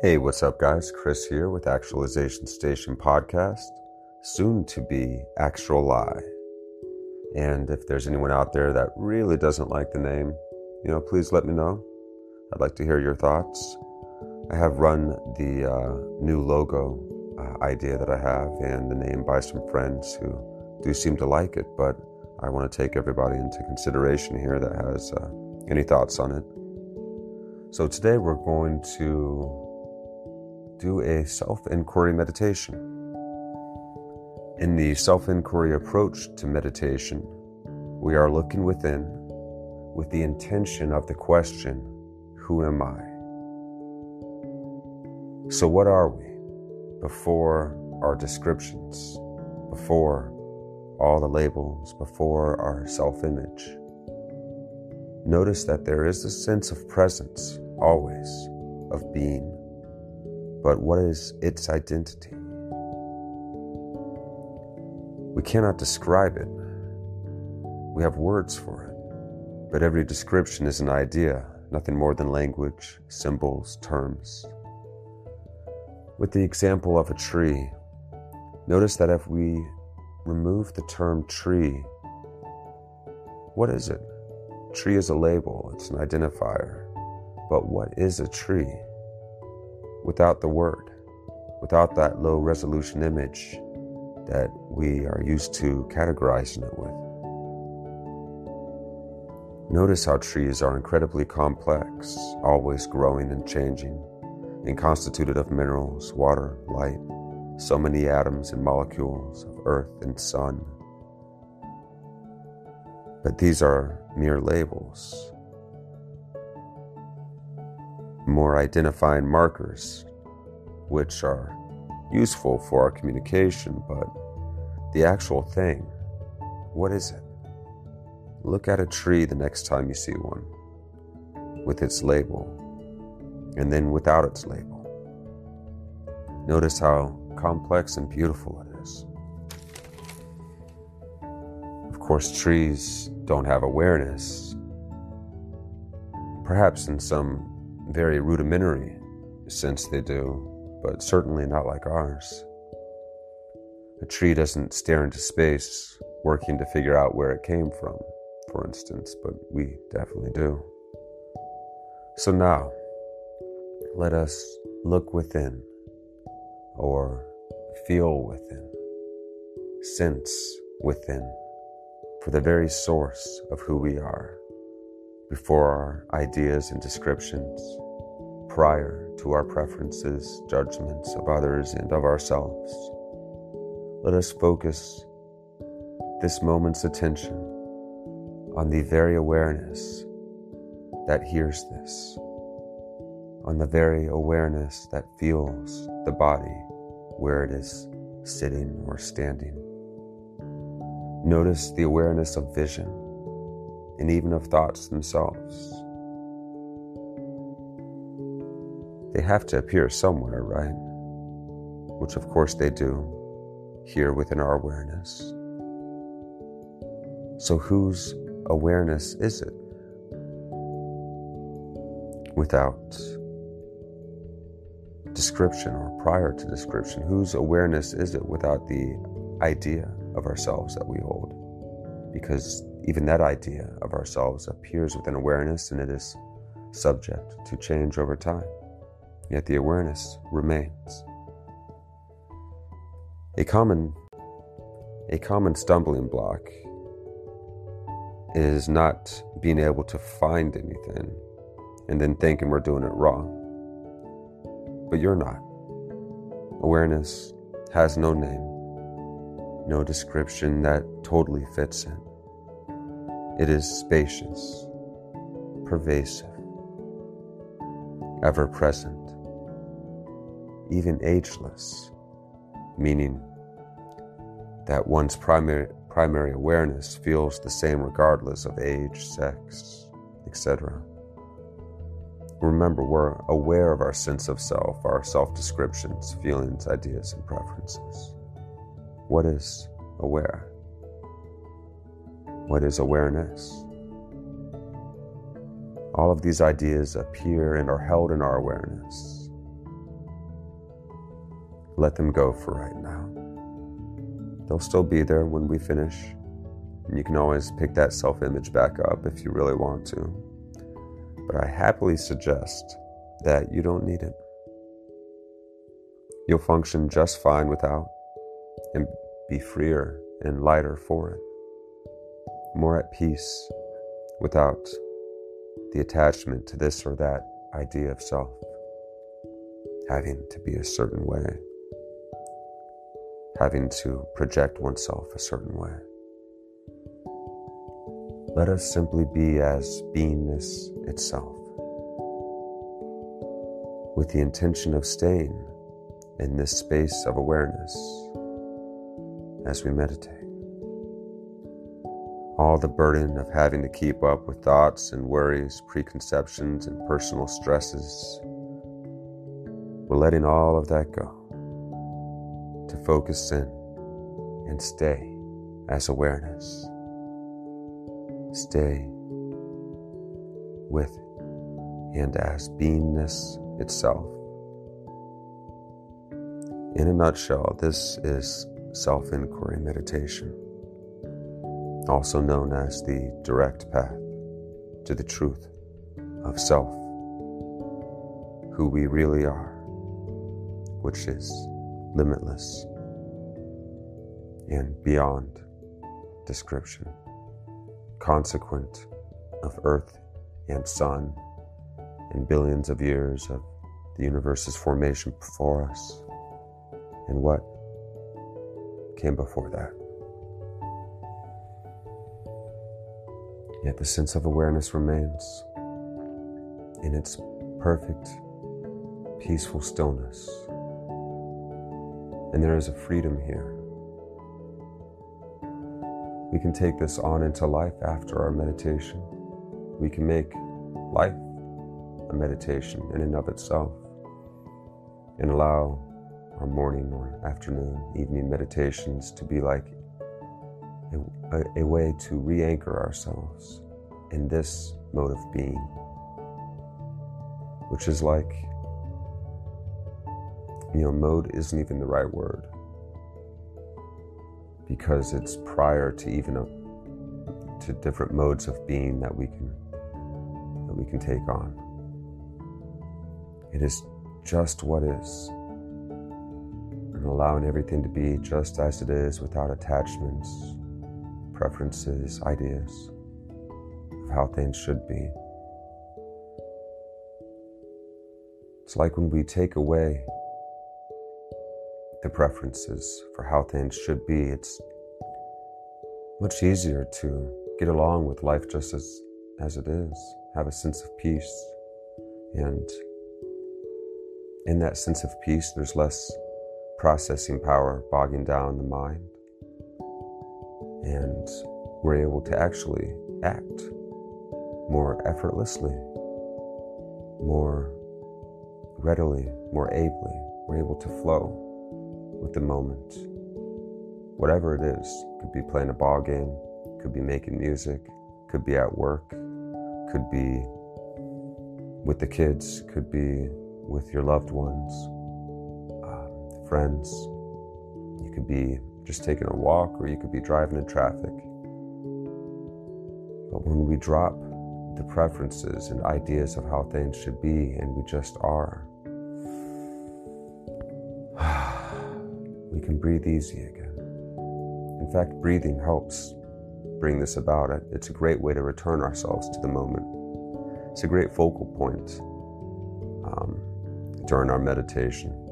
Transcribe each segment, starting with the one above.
Hey, what's up, guys? Chris here with Actualization Station Podcast, soon to be Actualize. And if there's anyone out there that really doesn't like the name, you know, please let me know. I'd like to hear your thoughts. I have run the uh, new logo uh, idea that I have and the name by some friends who do seem to like it, but I want to take everybody into consideration here that has uh, any thoughts on it. So today we're going to do a self inquiry meditation. In the self inquiry approach to meditation, we are looking within with the intention of the question, Who am I? So, what are we before our descriptions, before all the labels, before our self image? Notice that there is a sense of presence always, of being but what is its identity? We cannot describe it. We have words for it. But every description is an idea, nothing more than language, symbols, terms. With the example of a tree, notice that if we remove the term tree, what is it? Tree is a label, it's an identifier. But what is a tree? Without the word, without that low resolution image that we are used to categorizing it with. Notice how trees are incredibly complex, always growing and changing, and constituted of minerals, water, light, so many atoms and molecules of earth and sun. But these are mere labels, more identifying markers, which are useful for our communication, but the actual thing, what is it? Look at a tree the next time you see one with its label and then without its label. Notice how complex and beautiful it is. Of course, trees don't have awareness. Perhaps in some very rudimentary sense they do, but certainly not like ours. A tree doesn't stare into space working to figure out where it came from, for instance, but we definitely do. So now, let us look within, or feel within, sense within, for the very source of who we are before our ideas and descriptions, prior to our preferences, judgments of others and of ourselves. Let us focus this moment's attention on the very awareness that hears this, on the very awareness that feels the body where it is sitting or standing. Notice the awareness of vision and even of thoughts themselves. They have to appear somewhere, right? Which, of course, they do here within our awareness. So, whose awareness is it? Without description or prior to description, whose awareness is it without the idea of ourselves that we hold? Because even that idea of ourselves appears within awareness and it is subject to change over time. Yet the awareness remains. A common, a common stumbling block is not being able to find anything and then thinking we're doing it wrong. But you're not. Awareness has no name, no description that totally fits it. It is spacious, pervasive, ever present, even ageless, meaning that one's primary, primary awareness feels the same regardless of age, sex, etc. Remember, we're aware of our sense of self, our self descriptions, feelings, ideas, and preferences. What is aware? What is awareness? All of these ideas appear and are held in our awareness. let them go for right now. They'll still be there when we finish. And you can always pick that self image back up if you really want to. But I happily suggest that you don't need it. You'll function just fine without and be freer and lighter for it. More at peace without the attachment to this or that idea of self, having to be a certain way, having to project oneself a certain way. Let us simply be as beingness itself, with the intention of staying in this space of awareness as we meditate. All the burden of having to keep up with thoughts and worries, preconceptions, and personal stresses, we're letting all of that go to focus in and stay as awareness. Stay with and as beingness itself. In a nutshell, this is self inquiry meditation, also known as the direct path to the truth of self, who we really are, which is limitless and beyond description, consequent of earth and sun and billions of years of the universe's formation before us, and what came before that. Yet the sense of awareness remains in its perfect, peaceful stillness. And there is a freedom here. We can take this on into life after our meditation. We can make life a meditation in and of itself and allow our morning or afternoon, evening meditations to be like a, a, way to re anchor ourselves in this mode of being, which is like, you know, mode isn't even the right word because it's prior to even a, to different modes of being that we can that we can take on. It is just what is and allowing everything to be just as it is without attachments, preferences, ideas of how things should be. It's like when we take away the preferences for how things should be, it's much easier to get along with life just as, as it is, have a sense of peace. And in that sense of peace, there's less processing power bogging down the mind. And we're able to actually act more effortlessly, more readily, more ably. We're able to flow with the moment. Whatever it is, could be playing a ball game, could be making music, could be at work, could be with the kids, could be with your loved ones um, friends. You could be just taking a walk or you could be driving in traffic. But when we drop the preferences and ideas of how things should be and we just are, we can breathe easy again. In fact, breathing helps bring this about. It's a great way to return ourselves to the moment. It's a great focal point um, during our meditation.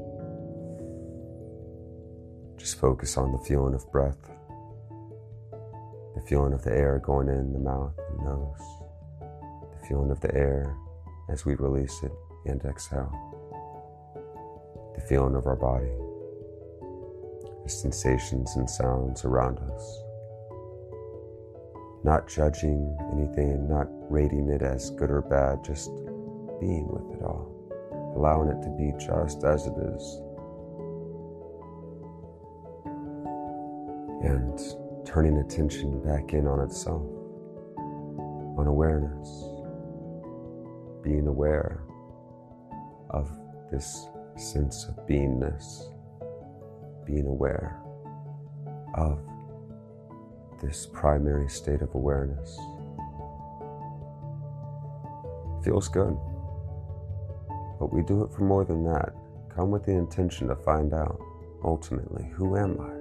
Just focus on the feeling of breath, the feeling of the air going in the mouth and nose, the feeling of the air as we release it and exhale, the feeling of our body, the sensations and sounds around us. Not judging anything, not rating it as good or bad, just being with it all, allowing it to be just as it is and turning attention back in on itself, on awareness, being aware of this sense of beingness being aware of this primary state of awareness. Feels good. But we do it for more than that. Come with the intention to find out, ultimately, who am I?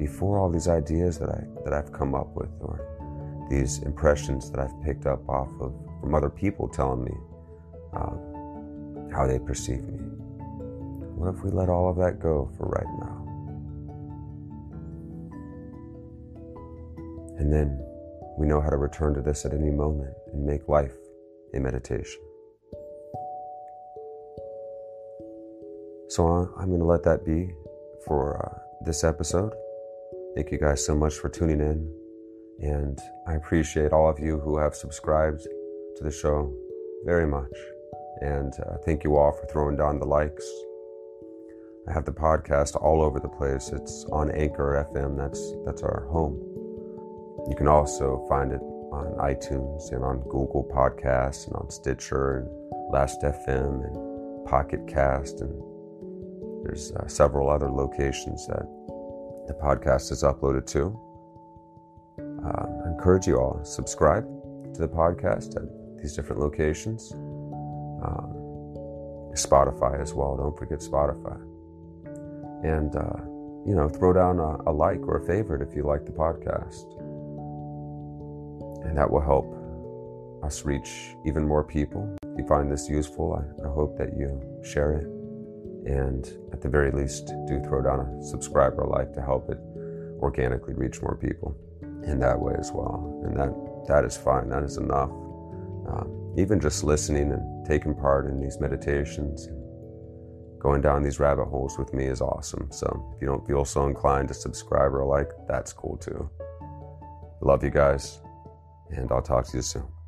Before all these ideas that, I, that I've come up with, or these impressions that I've picked up off of from other people telling me uh, how they perceive me. What if we let all of that go for right now? And then we know how to return to this at any moment and make life a meditation. So I'm going to let that be for uh, this episode. Thank you guys so much for tuning in. And I appreciate all of you who have subscribed to the show very much. And uh, thank you all for throwing down the likes. I have the podcast all over the place. It's on Anchor FM. That's that's our home. You can also find it on iTunes and on Google Podcasts and on Stitcher and Last FM and Pocket Cast and there's uh, several other locations that the podcast is uploaded to. Uh, I encourage you all subscribe to the podcast at these different locations. Um, Spotify as well. Don't forget Spotify. And, uh, you know, throw down a, a, like or a favorite if you like the podcast. And that will help us reach even more people. If you find this useful, I, I hope that you share it. And at the very least, do throw down a subscribe or like to help it organically reach more people in that way as well. And that, that is fine. That is enough. Um, even just listening and taking part in these meditations going down these rabbit holes with me is awesome. So if you don't feel so inclined to subscribe or like, that's cool too. Love you guys, and I'll talk to you soon.